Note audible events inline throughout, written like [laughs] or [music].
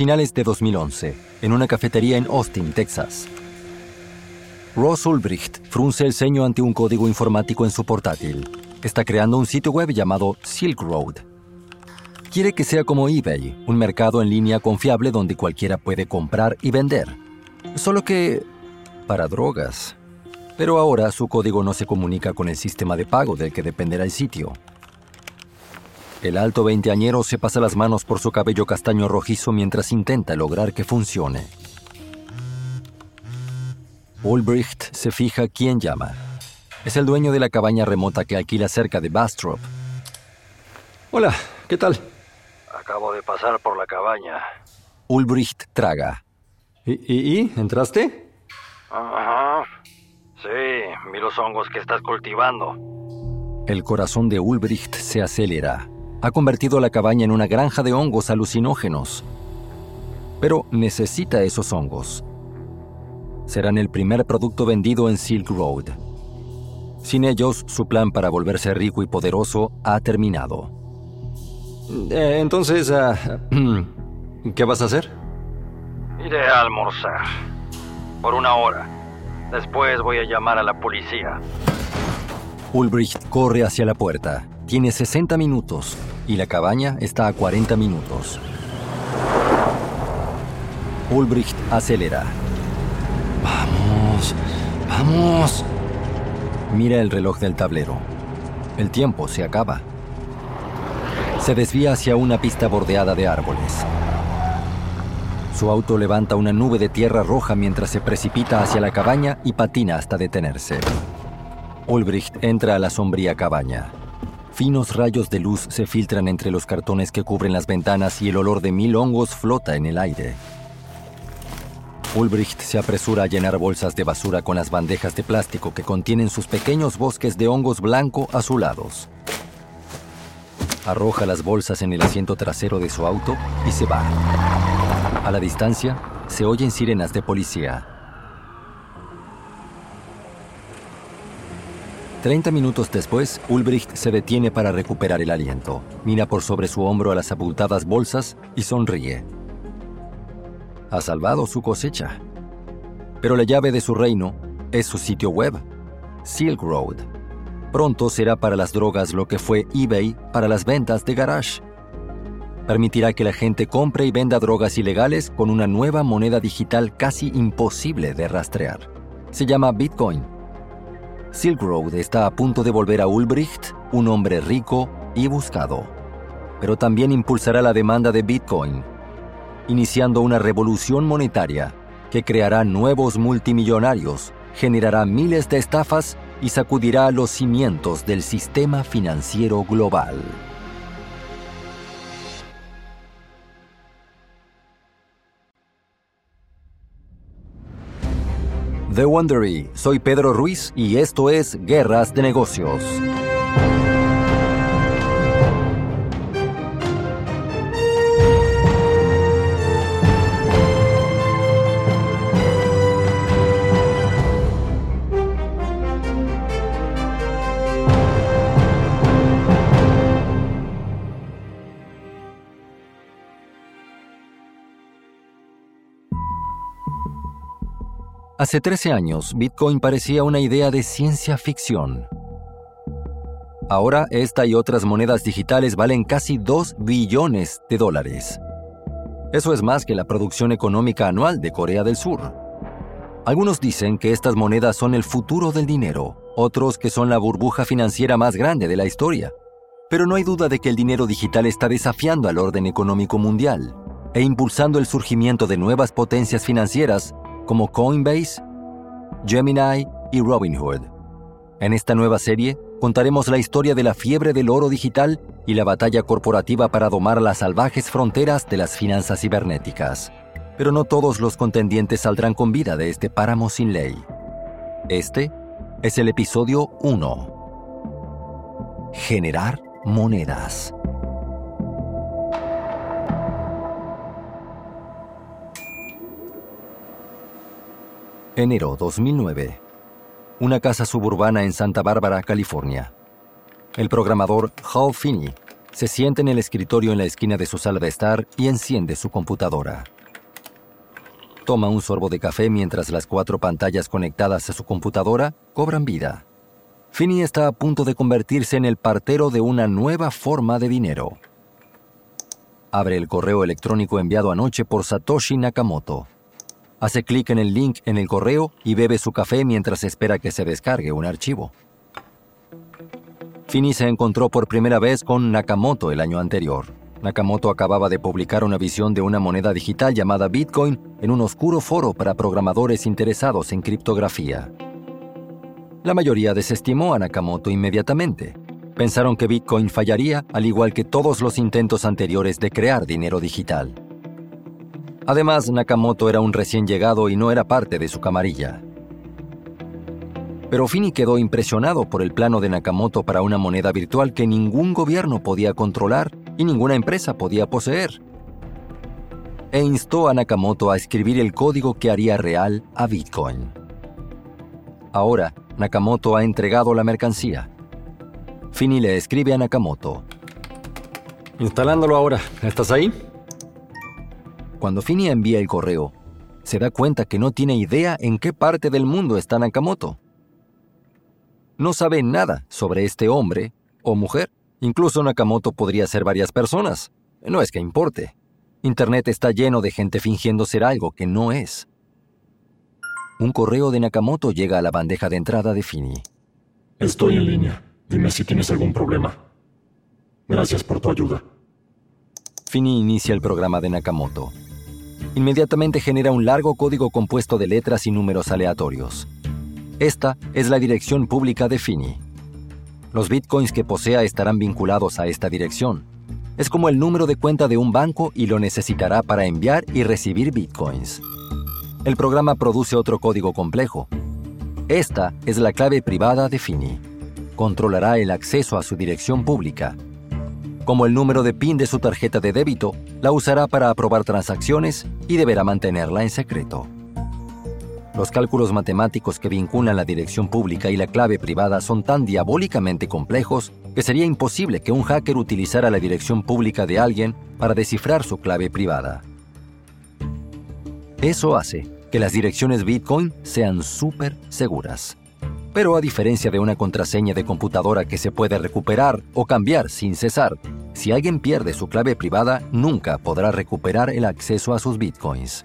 finales de 2011, en una cafetería en Austin, Texas. Ross Ulbricht frunce el ceño ante un código informático en su portátil. Está creando un sitio web llamado Silk Road. Quiere que sea como eBay, un mercado en línea confiable donde cualquiera puede comprar y vender. Solo que... para drogas. Pero ahora su código no se comunica con el sistema de pago del que dependerá el sitio. El alto veinteañero se pasa las manos por su cabello castaño rojizo mientras intenta lograr que funcione. Ulbricht se fija quién llama. Es el dueño de la cabaña remota que alquila cerca de Bastrop. Hola, ¿qué tal? Acabo de pasar por la cabaña. Ulbricht traga. ¿Y, y, entraste? Ajá. Sí, vi los hongos que estás cultivando. El corazón de Ulbricht se acelera. Ha convertido la cabaña en una granja de hongos alucinógenos. Pero necesita esos hongos serán el primer producto vendido en Silk Road. Sin ellos, su plan para volverse rico y poderoso ha terminado. Eh, entonces, ah, [clears throat] ¿qué vas a hacer? Iré a almorzar. Por una hora. Después voy a llamar a la policía. Ulbricht corre hacia la puerta. Tiene 60 minutos y la cabaña está a 40 minutos. Ulbricht acelera. Vamos, vamos. Mira el reloj del tablero. El tiempo se acaba. Se desvía hacia una pista bordeada de árboles. Su auto levanta una nube de tierra roja mientras se precipita hacia la cabaña y patina hasta detenerse. Ulbricht entra a la sombría cabaña. Finos rayos de luz se filtran entre los cartones que cubren las ventanas y el olor de mil hongos flota en el aire. Ulbricht se apresura a llenar bolsas de basura con las bandejas de plástico que contienen sus pequeños bosques de hongos blanco azulados. Arroja las bolsas en el asiento trasero de su auto y se va. A la distancia, se oyen sirenas de policía. Treinta minutos después, Ulbricht se detiene para recuperar el aliento. Mira por sobre su hombro a las abultadas bolsas y sonríe ha salvado su cosecha. Pero la llave de su reino es su sitio web, Silk Road. Pronto será para las drogas lo que fue eBay para las ventas de garage. Permitirá que la gente compre y venda drogas ilegales con una nueva moneda digital casi imposible de rastrear. Se llama Bitcoin. Silk Road está a punto de volver a Ulbricht un hombre rico y buscado. Pero también impulsará la demanda de Bitcoin iniciando una revolución monetaria que creará nuevos multimillonarios, generará miles de estafas y sacudirá los cimientos del sistema financiero global. The Wondery, soy Pedro Ruiz y esto es Guerras de Negocios. Hace 13 años, Bitcoin parecía una idea de ciencia ficción. Ahora, esta y otras monedas digitales valen casi 2 billones de dólares. Eso es más que la producción económica anual de Corea del Sur. Algunos dicen que estas monedas son el futuro del dinero, otros que son la burbuja financiera más grande de la historia. Pero no hay duda de que el dinero digital está desafiando al orden económico mundial e impulsando el surgimiento de nuevas potencias financieras como Coinbase, Gemini y Robinhood. En esta nueva serie contaremos la historia de la fiebre del oro digital y la batalla corporativa para domar las salvajes fronteras de las finanzas cibernéticas. Pero no todos los contendientes saldrán con vida de este páramo sin ley. Este es el episodio 1. Generar monedas. Enero 2009. Una casa suburbana en Santa Bárbara, California. El programador Hal Finney se sienta en el escritorio en la esquina de su sala de estar y enciende su computadora. Toma un sorbo de café mientras las cuatro pantallas conectadas a su computadora cobran vida. Finney está a punto de convertirse en el partero de una nueva forma de dinero. Abre el correo electrónico enviado anoche por Satoshi Nakamoto. Hace clic en el link en el correo y bebe su café mientras espera que se descargue un archivo. Finney se encontró por primera vez con Nakamoto el año anterior. Nakamoto acababa de publicar una visión de una moneda digital llamada Bitcoin en un oscuro foro para programadores interesados en criptografía. La mayoría desestimó a Nakamoto inmediatamente. Pensaron que Bitcoin fallaría al igual que todos los intentos anteriores de crear dinero digital. Además, Nakamoto era un recién llegado y no era parte de su camarilla. Pero Fini quedó impresionado por el plano de Nakamoto para una moneda virtual que ningún gobierno podía controlar y ninguna empresa podía poseer. E instó a Nakamoto a escribir el código que haría real a Bitcoin. Ahora, Nakamoto ha entregado la mercancía. Fini le escribe a Nakamoto. Instalándolo ahora. ¿Estás ahí? Cuando Fini envía el correo, se da cuenta que no tiene idea en qué parte del mundo está Nakamoto. No sabe nada sobre este hombre o mujer. Incluso Nakamoto podría ser varias personas. No es que importe. Internet está lleno de gente fingiendo ser algo que no es. Un correo de Nakamoto llega a la bandeja de entrada de Fini. Estoy en línea. Dime si tienes algún problema. Gracias por tu ayuda. Fini inicia el programa de Nakamoto. Inmediatamente genera un largo código compuesto de letras y números aleatorios. Esta es la dirección pública de Fini. Los bitcoins que posea estarán vinculados a esta dirección. Es como el número de cuenta de un banco y lo necesitará para enviar y recibir bitcoins el programa produce otro código complejo. Esta es la clave privada de Fini. Controlará el acceso a su dirección pública. Como el número de PIN de su tarjeta de débito, la usará para aprobar transacciones y deberá mantenerla en secreto. Los cálculos matemáticos que vinculan la dirección pública y la clave privada son tan diabólicamente complejos que sería imposible que un hacker utilizara la dirección pública de alguien para descifrar su clave privada. Eso hace que las direcciones Bitcoin sean súper seguras. Pero a diferencia de una contraseña de computadora que se puede recuperar o cambiar sin cesar, si alguien pierde su clave privada, nunca podrá recuperar el acceso a sus bitcoins.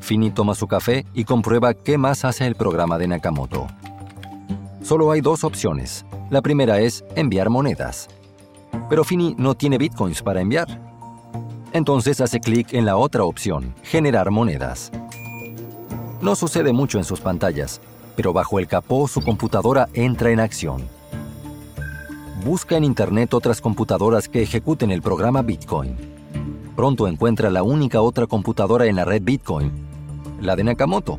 Fini toma su café y comprueba qué más hace el programa de Nakamoto. Solo hay dos opciones. La primera es enviar monedas. Pero Fini no tiene bitcoins para enviar entonces hace clic en la otra opción, Generar monedas. No sucede mucho en sus pantallas, pero bajo el capó su computadora entra en acción. Busca en Internet otras computadoras que ejecuten el programa Bitcoin. Pronto encuentra la única otra computadora en la red Bitcoin, la de Nakamoto.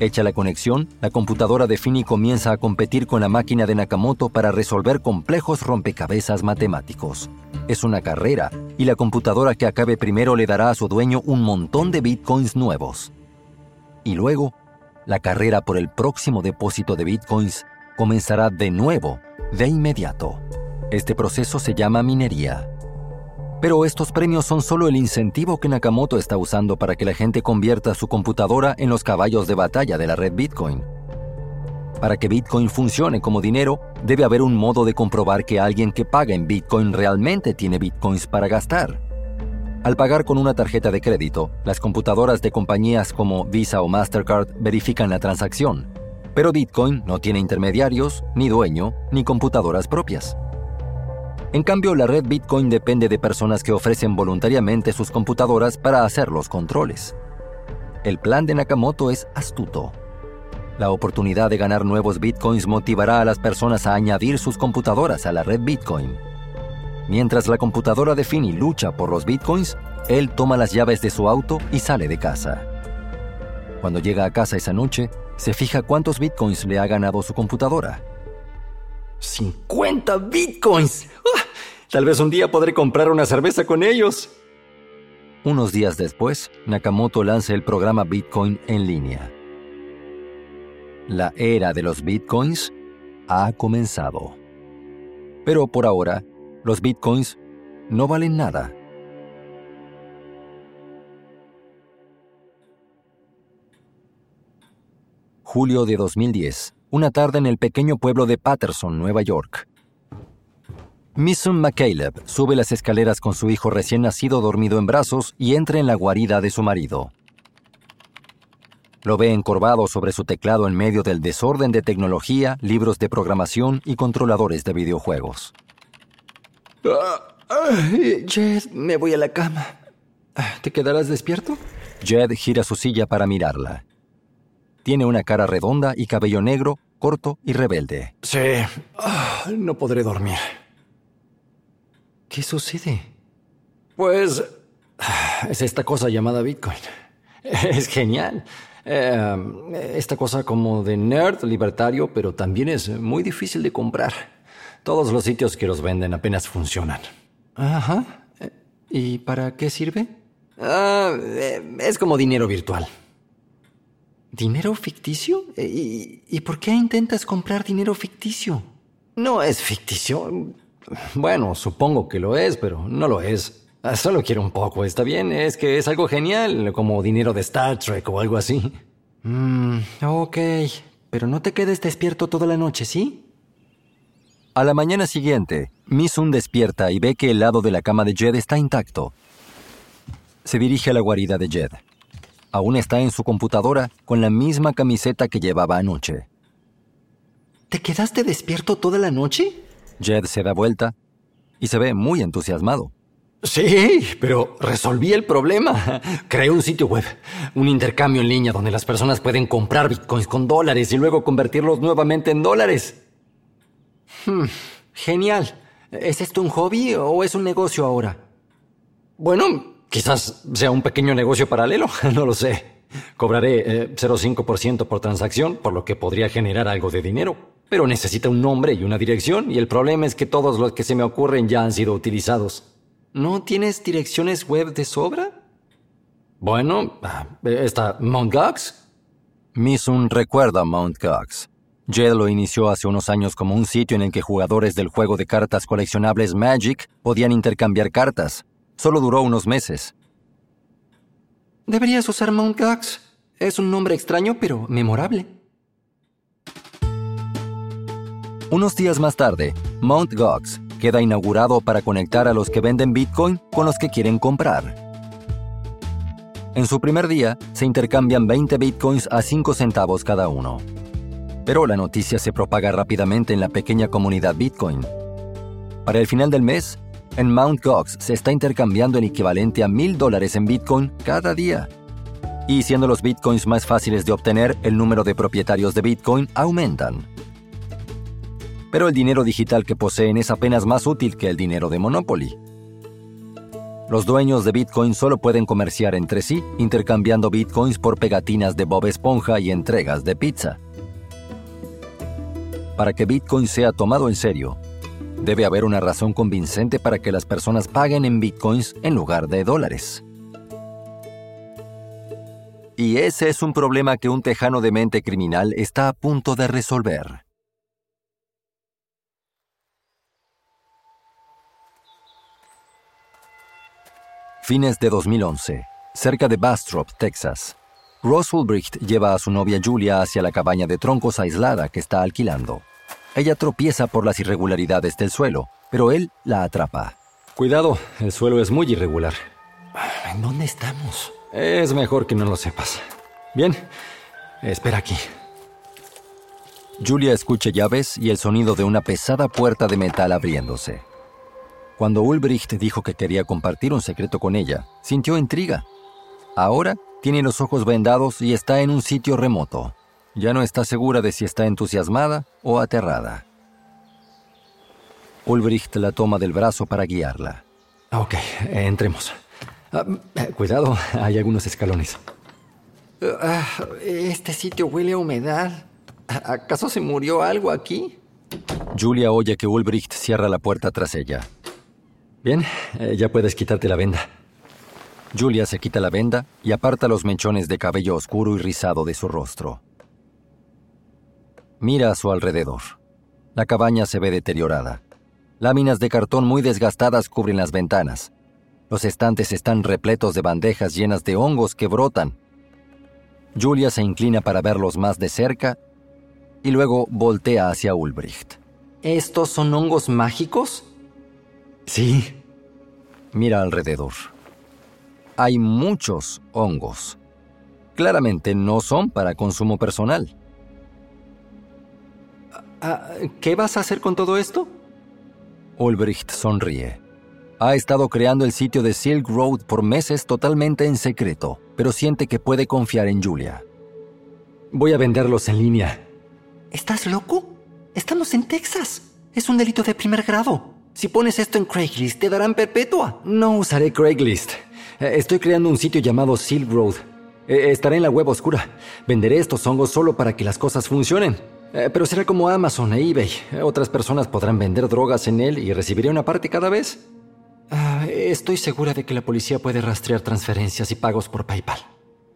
Hecha la conexión, la computadora de Fini comienza a competir con la máquina de Nakamoto para resolver complejos rompecabezas matemáticos es una carrera y la computadora que acabe primero le dará a su dueño un montón de bitcoins nuevos. Y luego, la carrera por el próximo depósito de bitcoins comenzará de nuevo, de inmediato. Este proceso se llama minería. Pero estos premios son solo el incentivo que Nakamoto está usando para que la gente convierta su computadora en los caballos de batalla de la red Bitcoin. Para que Bitcoin funcione como dinero, debe haber un modo de comprobar que alguien que paga en Bitcoin realmente tiene Bitcoins para gastar. Al pagar con una tarjeta de crédito, las computadoras de compañías como Visa o Mastercard verifican la transacción. Pero Bitcoin no tiene intermediarios, ni dueño, ni computadoras propias. En cambio, la red Bitcoin depende de personas que ofrecen voluntariamente sus computadoras para hacer los controles. El plan de Nakamoto es astuto. La oportunidad de ganar nuevos bitcoins motivará a las personas a añadir sus computadoras a la red Bitcoin. Mientras la computadora de Fini lucha por los bitcoins, él toma las llaves de su auto y sale de casa. Cuando llega a casa esa noche, se fija cuántos bitcoins le ha ganado su computadora. ¡50 bitcoins! ¡Ah! Tal vez un día podré comprar una cerveza con ellos. Unos días después, Nakamoto lanza el programa Bitcoin en línea. La era de los bitcoins ha comenzado. Pero por ahora, los bitcoins no valen nada. Julio de 2010. Una tarde en el pequeño pueblo de Patterson, Nueva York. Misson McCaleb sube las escaleras con su hijo recién nacido dormido en brazos y entra en la guarida de su marido. Lo ve encorvado sobre su teclado en medio del desorden de tecnología, libros de programación y controladores de videojuegos. Jed, me voy a la cama. ¿Te quedarás despierto? Jed gira su silla para mirarla. Tiene una cara redonda y cabello negro, corto y rebelde. Sí. no podré dormir. ¿Qué sucede? Pues es esta cosa llamada Bitcoin. [laughs] Es genial. Eh, esta cosa como de nerd libertario, pero también es muy difícil de comprar. Todos los sitios que los venden apenas funcionan. Ajá. ¿Y para qué sirve? Ah, eh, es como dinero virtual. ¿Dinero ficticio? ¿Y, ¿Y por qué intentas comprar dinero ficticio? No es ficticio. Bueno, supongo que lo es, pero no lo es. Ah, solo quiero un poco, ¿está bien? Es que es algo genial, como dinero de Star Trek o algo así. Mmm, ok. Pero no te quedes despierto toda la noche, ¿sí? A la mañana siguiente, Misun despierta y ve que el lado de la cama de Jed está intacto. Se dirige a la guarida de Jed. Aún está en su computadora con la misma camiseta que llevaba anoche. ¿Te quedaste despierto toda la noche? Jed se da vuelta y se ve muy entusiasmado. Sí, pero resolví el problema. Creé un sitio web, un intercambio en línea donde las personas pueden comprar bitcoins con dólares y luego convertirlos nuevamente en dólares. Hmm, genial. ¿Es esto un hobby o es un negocio ahora? Bueno, quizás sea un pequeño negocio paralelo, [laughs] no lo sé. Cobraré 0,5% eh, por transacción, por lo que podría generar algo de dinero pero necesita un nombre y una dirección, y el problema es que todos los que se me ocurren ya han sido utilizados. ¿No tienes direcciones web de sobra? Bueno, ah, está Mount Gox. Misun recuerda Mount Gox. Jed lo inició hace unos años como un sitio en el que jugadores del juego de cartas coleccionables Magic podían intercambiar cartas. Solo duró unos meses. Deberías usar Mount Gox. Es un nombre extraño, pero memorable. Unos días más tarde, Mt. Gox queda inaugurado para conectar a los que venden Bitcoin con los que quieren comprar. En su primer día, se intercambian 20 Bitcoins a 5 centavos cada uno. Pero la noticia se propaga rápidamente en la pequeña comunidad Bitcoin. Para el final del mes, en Mt. Gox se está intercambiando el equivalente a mil dólares en Bitcoin cada día. Y siendo los Bitcoins más fáciles de obtener, el número de propietarios de Bitcoin aumentan pero el dinero digital que poseen es apenas más útil que el dinero de Monopoly. Los dueños de Bitcoin solo pueden comerciar entre sí, intercambiando Bitcoins por pegatinas de Bob Esponja y entregas de pizza. Para que Bitcoin sea tomado en serio, debe haber una razón convincente para que las personas paguen en Bitcoins en lugar de dólares. Y ese es un problema que un tejano de mente criminal está a punto de resolver. Fines de 2011, cerca de Bastrop, Texas. Ross Ulbricht lleva a su novia Julia hacia la cabaña de troncos aislada que está alquilando. Ella tropieza por las irregularidades del suelo, pero él la atrapa. Cuidado, el suelo es muy irregular. ¿En dónde estamos? Es mejor que no lo sepas. Bien, espera aquí. Julia escucha llaves y el sonido de una pesada puerta de metal abriéndose. Cuando Ulbricht dijo que quería compartir un secreto con ella, sintió intriga. Ahora tiene los ojos vendados y está en un sitio remoto. Ya no está segura de si está entusiasmada o aterrada. Ulbricht la toma del brazo para guiarla. Ok, entremos. Ah, eh, cuidado, hay algunos escalones. Ah, este sitio huele a humedad. ¿Acaso se murió algo aquí? Julia oye que Ulbricht cierra la puerta tras ella. Bien, eh, ya puedes quitarte la venda. Julia se quita la venda y aparta los mechones de cabello oscuro y rizado de su rostro. Mira a su alrededor. La cabaña se ve deteriorada. Láminas de cartón muy desgastadas cubren las ventanas. Los estantes están repletos de bandejas llenas de hongos que brotan. Julia se inclina para verlos más de cerca y luego voltea hacia Ulbricht. ¿Estos son hongos mágicos? Sí. Mira alrededor. Hay muchos hongos. Claramente no son para consumo personal. Ah, ¿Qué vas a hacer con todo esto? Ulbricht sonríe. Ha estado creando el sitio de Silk Road por meses totalmente en secreto, pero siente que puede confiar en Julia. Voy a venderlos en línea. ¿Estás loco? Estamos en Texas. Es un delito de primer grado. Si pones esto en Craigslist, te darán perpetua. No usaré Craigslist. Eh, estoy creando un sitio llamado Silk Road. Eh, estaré en la web oscura. Venderé estos hongos solo para que las cosas funcionen. Eh, pero será como Amazon e eBay. Otras personas podrán vender drogas en él y recibiré una parte cada vez. Ah, estoy segura de que la policía puede rastrear transferencias y pagos por PayPal.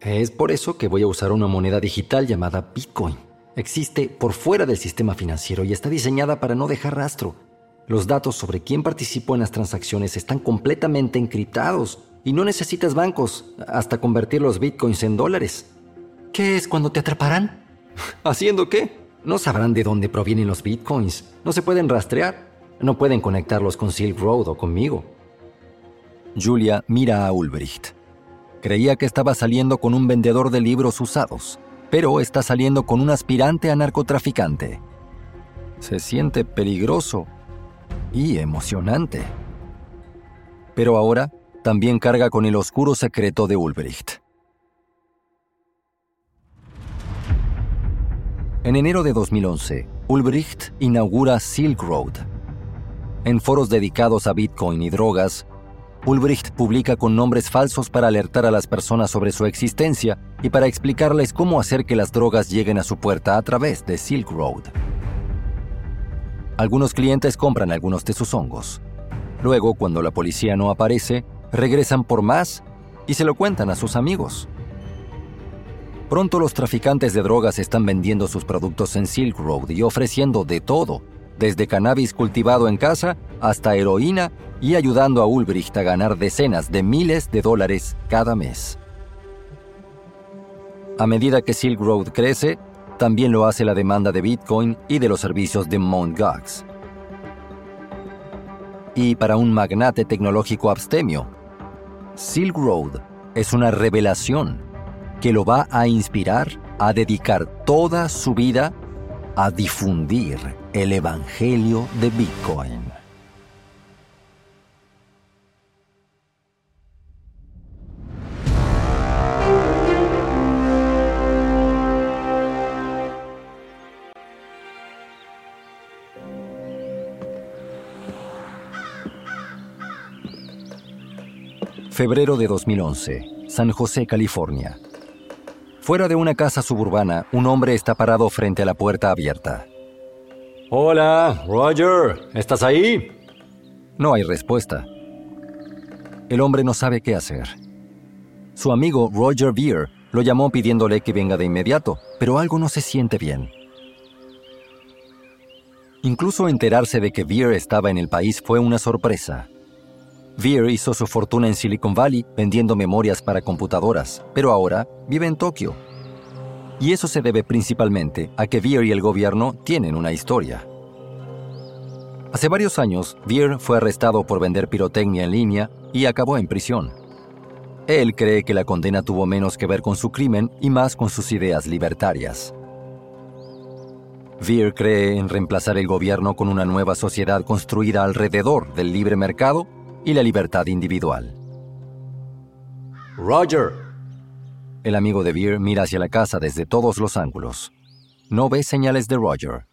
Es por eso que voy a usar una moneda digital llamada Bitcoin. Existe por fuera del sistema financiero y está diseñada para no dejar rastro. Los datos sobre quién participó en las transacciones están completamente encriptados y no necesitas bancos hasta convertir los bitcoins en dólares. ¿Qué es cuando te atraparán? [laughs] ¿Haciendo qué? No sabrán de dónde provienen los bitcoins. No se pueden rastrear. No pueden conectarlos con Silk Road o conmigo. Julia mira a Ulbricht. Creía que estaba saliendo con un vendedor de libros usados, pero está saliendo con un aspirante a narcotraficante. Se siente peligroso y emocionante. Pero ahora también carga con el oscuro secreto de Ulbricht. En enero de 2011, Ulbricht inaugura Silk Road. En foros dedicados a Bitcoin y drogas, Ulbricht publica con nombres falsos para alertar a las personas sobre su existencia y para explicarles cómo hacer que las drogas lleguen a su puerta a través de Silk Road. Algunos clientes compran algunos de sus hongos. Luego, cuando la policía no aparece, regresan por más y se lo cuentan a sus amigos. Pronto los traficantes de drogas están vendiendo sus productos en Silk Road y ofreciendo de todo, desde cannabis cultivado en casa hasta heroína y ayudando a Ulbricht a ganar decenas de miles de dólares cada mes. A medida que Silk Road crece, también lo hace la demanda de Bitcoin y de los servicios de Mt. Gox. Y para un magnate tecnológico abstemio, Silk Road es una revelación que lo va a inspirar a dedicar toda su vida a difundir el Evangelio de Bitcoin. Febrero de 2011, San José, California. Fuera de una casa suburbana, un hombre está parado frente a la puerta abierta. Hola, Roger, ¿estás ahí? No hay respuesta. El hombre no sabe qué hacer. Su amigo Roger Beer lo llamó pidiéndole que venga de inmediato, pero algo no se siente bien. Incluso enterarse de que Beer estaba en el país fue una sorpresa. Veer hizo su fortuna en Silicon Valley vendiendo memorias para computadoras, pero ahora vive en Tokio. Y eso se debe principalmente a que Veer y el gobierno tienen una historia. Hace varios años, Veer fue arrestado por vender pirotecnia en línea y acabó en prisión. Él cree que la condena tuvo menos que ver con su crimen y más con sus ideas libertarias. Veer cree en reemplazar el gobierno con una nueva sociedad construida alrededor del libre mercado y la libertad individual. Roger. El amigo de Beer mira hacia la casa desde todos los ángulos. No ve señales de Roger.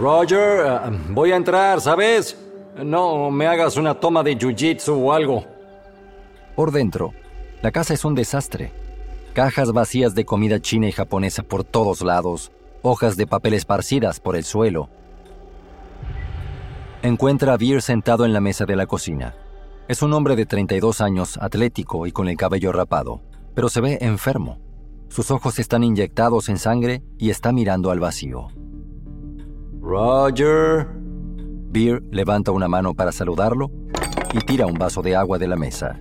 Roger, eh, voy a entrar, ¿sabes? No me hagas una toma de jiu-jitsu o algo. Por dentro, la casa es un desastre. Cajas vacías de comida china y japonesa por todos lados, hojas de papel esparcidas por el suelo, encuentra a Beer sentado en la mesa de la cocina. Es un hombre de 32 años, atlético y con el cabello rapado, pero se ve enfermo. Sus ojos están inyectados en sangre y está mirando al vacío. Roger. Beer levanta una mano para saludarlo y tira un vaso de agua de la mesa.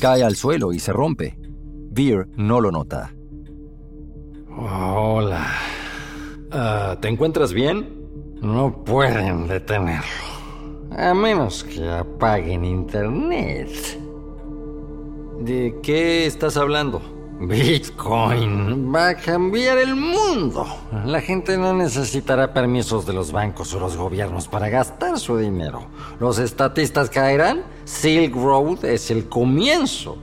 Cae al suelo y se rompe. Beer no lo nota. Hola. Ah, ¿Te encuentras bien? No pueden detenerlo. A menos que apaguen internet. ¿De qué estás hablando? Bitcoin va a cambiar el mundo. La gente no necesitará permisos de los bancos o los gobiernos para gastar su dinero. Los estatistas caerán. Silk Road es el comienzo.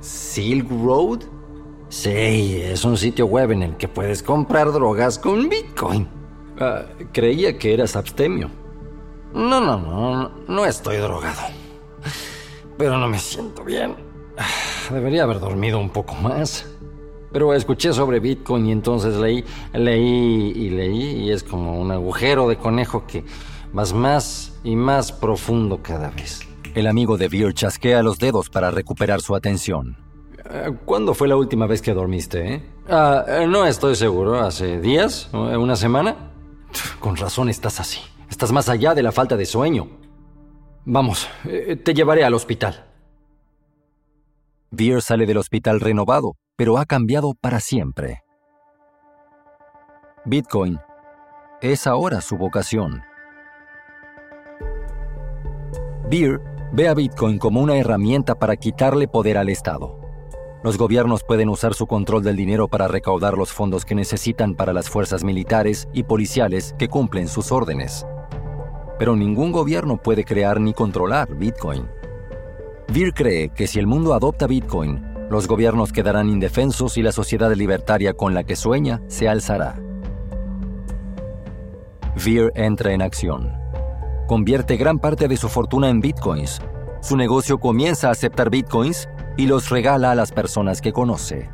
¿Silk Road? Sí, es un sitio web en el que puedes comprar drogas con Bitcoin. Ah, creía que eras abstemio. No, no, no, no estoy drogado. Pero no me siento bien. Debería haber dormido un poco más. Pero escuché sobre Bitcoin y entonces leí, leí y leí y es como un agujero de conejo que vas más y más profundo cada vez. El amigo de Beer chasquea los dedos para recuperar su atención. Eh, ¿Cuándo fue la última vez que dormiste, eh? Ah, no estoy seguro. ¿Hace días? ¿Una semana? Con razón estás así. Estás más allá de la falta de sueño. Vamos, eh, te llevaré al hospital. Beer sale del hospital renovado, pero ha cambiado para siempre. Bitcoin es ahora su vocación. Beer ve a Bitcoin como una herramienta para quitarle poder al Estado. Los gobiernos pueden usar su control del dinero para recaudar los fondos que necesitan para las fuerzas militares y policiales que cumplen sus órdenes. Pero ningún gobierno puede crear ni controlar Bitcoin. Beer cree que si el mundo adopta Bitcoin, los gobiernos quedarán indefensos y la sociedad libertaria con la que sueña se alzará. Veer entra en acción. Convierte gran parte de su fortuna en bitcoins. Su negocio comienza a aceptar bitcoins y los regala a las personas que conoce.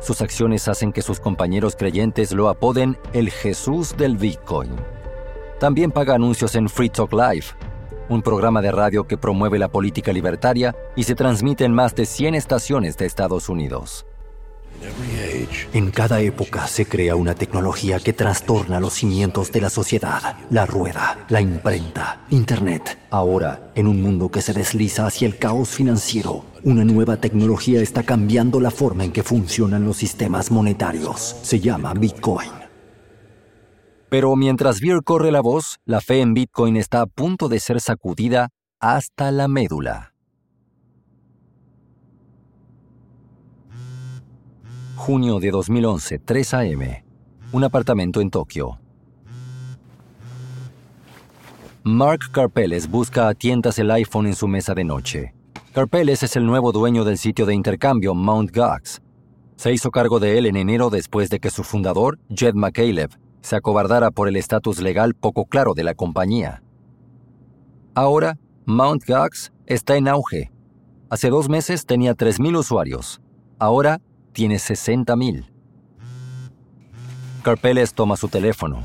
Sus acciones hacen que sus compañeros creyentes lo apoden el Jesús del Bitcoin. También paga anuncios en Free Talk Live, un programa de radio que promueve la política libertaria y se transmite en más de 100 estaciones de Estados Unidos. En cada época se crea una tecnología que trastorna los cimientos de la sociedad. La rueda, la imprenta, Internet. Ahora, en un mundo que se desliza hacia el caos financiero, una nueva tecnología está cambiando la forma en que funcionan los sistemas monetarios. Se llama Bitcoin. Pero mientras Beer corre la voz, la fe en Bitcoin está a punto de ser sacudida hasta la médula. Junio de 2011, 3 a.m. Un apartamento en Tokio. Mark Carpeles busca a tientas el iPhone en su mesa de noche. Carpeles es el nuevo dueño del sitio de intercambio Mt. Gox. Se hizo cargo de él en enero después de que su fundador, Jed McCaleb, se acobardara por el estatus legal poco claro de la compañía. Ahora, Mt. Gox está en auge. Hace dos meses tenía 3.000 usuarios. Ahora tiene 60.000. Carpeles toma su teléfono.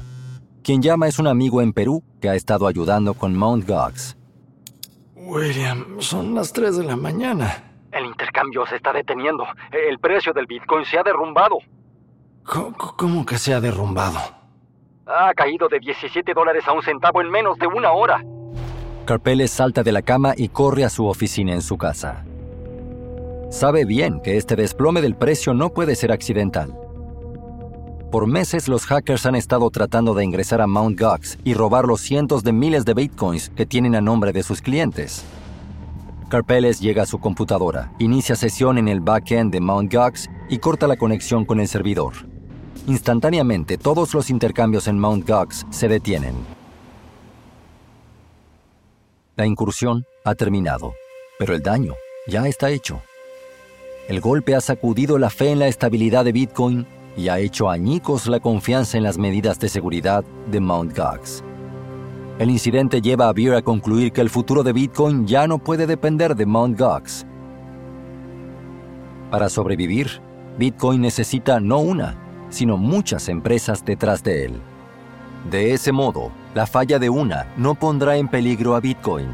Quien llama es un amigo en Perú que ha estado ayudando con Mt. Gox. William, son las 3 de la mañana. El intercambio se está deteniendo. El precio del Bitcoin se ha derrumbado. ¿Cómo, cómo que se ha derrumbado? Ha caído de 17 dólares a un centavo en menos de una hora. Carpeles salta de la cama y corre a su oficina en su casa. Sabe bien que este desplome del precio no puede ser accidental. Por meses los hackers han estado tratando de ingresar a Mt. Gox y robar los cientos de miles de bitcoins que tienen a nombre de sus clientes. Carpeles llega a su computadora, inicia sesión en el backend de Mt. Gox y corta la conexión con el servidor. Instantáneamente todos los intercambios en Mt. Gox se detienen. La incursión ha terminado, pero el daño ya está hecho. El golpe ha sacudido la fe en la estabilidad de Bitcoin y ha hecho añicos la confianza en las medidas de seguridad de Mt. Gox. El incidente lleva a Beer a concluir que el futuro de Bitcoin ya no puede depender de Mt. Gox. Para sobrevivir, Bitcoin necesita no una, sino muchas empresas detrás de él. De ese modo, la falla de una no pondrá en peligro a Bitcoin.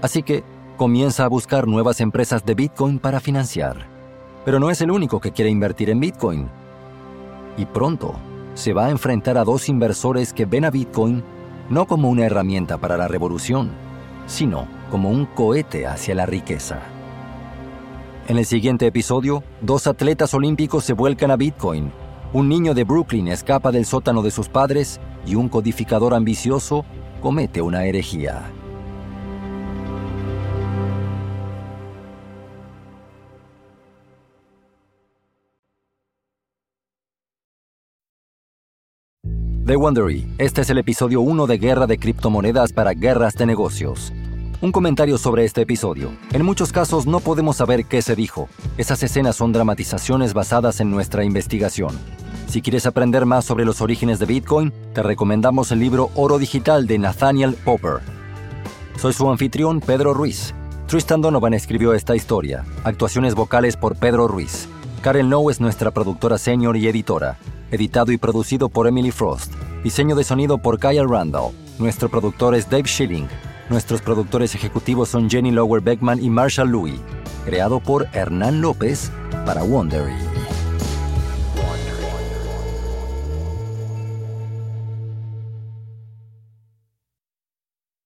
Así que comienza a buscar nuevas empresas de Bitcoin para financiar. Pero no es el único que quiere invertir en Bitcoin. Y pronto se va a enfrentar a dos inversores que ven a Bitcoin no como una herramienta para la revolución, sino como un cohete hacia la riqueza. En el siguiente episodio, dos atletas olímpicos se vuelcan a Bitcoin, un niño de Brooklyn escapa del sótano de sus padres y un codificador ambicioso comete una herejía. The Wondery, este es el episodio 1 de Guerra de Criptomonedas para Guerras de Negocios. Un comentario sobre este episodio. En muchos casos no podemos saber qué se dijo. Esas escenas son dramatizaciones basadas en nuestra investigación. Si quieres aprender más sobre los orígenes de Bitcoin, te recomendamos el libro Oro Digital de Nathaniel Popper. Soy su anfitrión, Pedro Ruiz. Tristan Donovan escribió esta historia. Actuaciones vocales por Pedro Ruiz. Karen Lowe es nuestra productora senior y editora editado y producido por Emily Frost. Diseño de sonido por Kyle Randall. Nuestro productor es Dave Schilling. Nuestros productores ejecutivos son Jenny Lower Beckman y Marshall Louis. Creado por Hernán López para Wondery.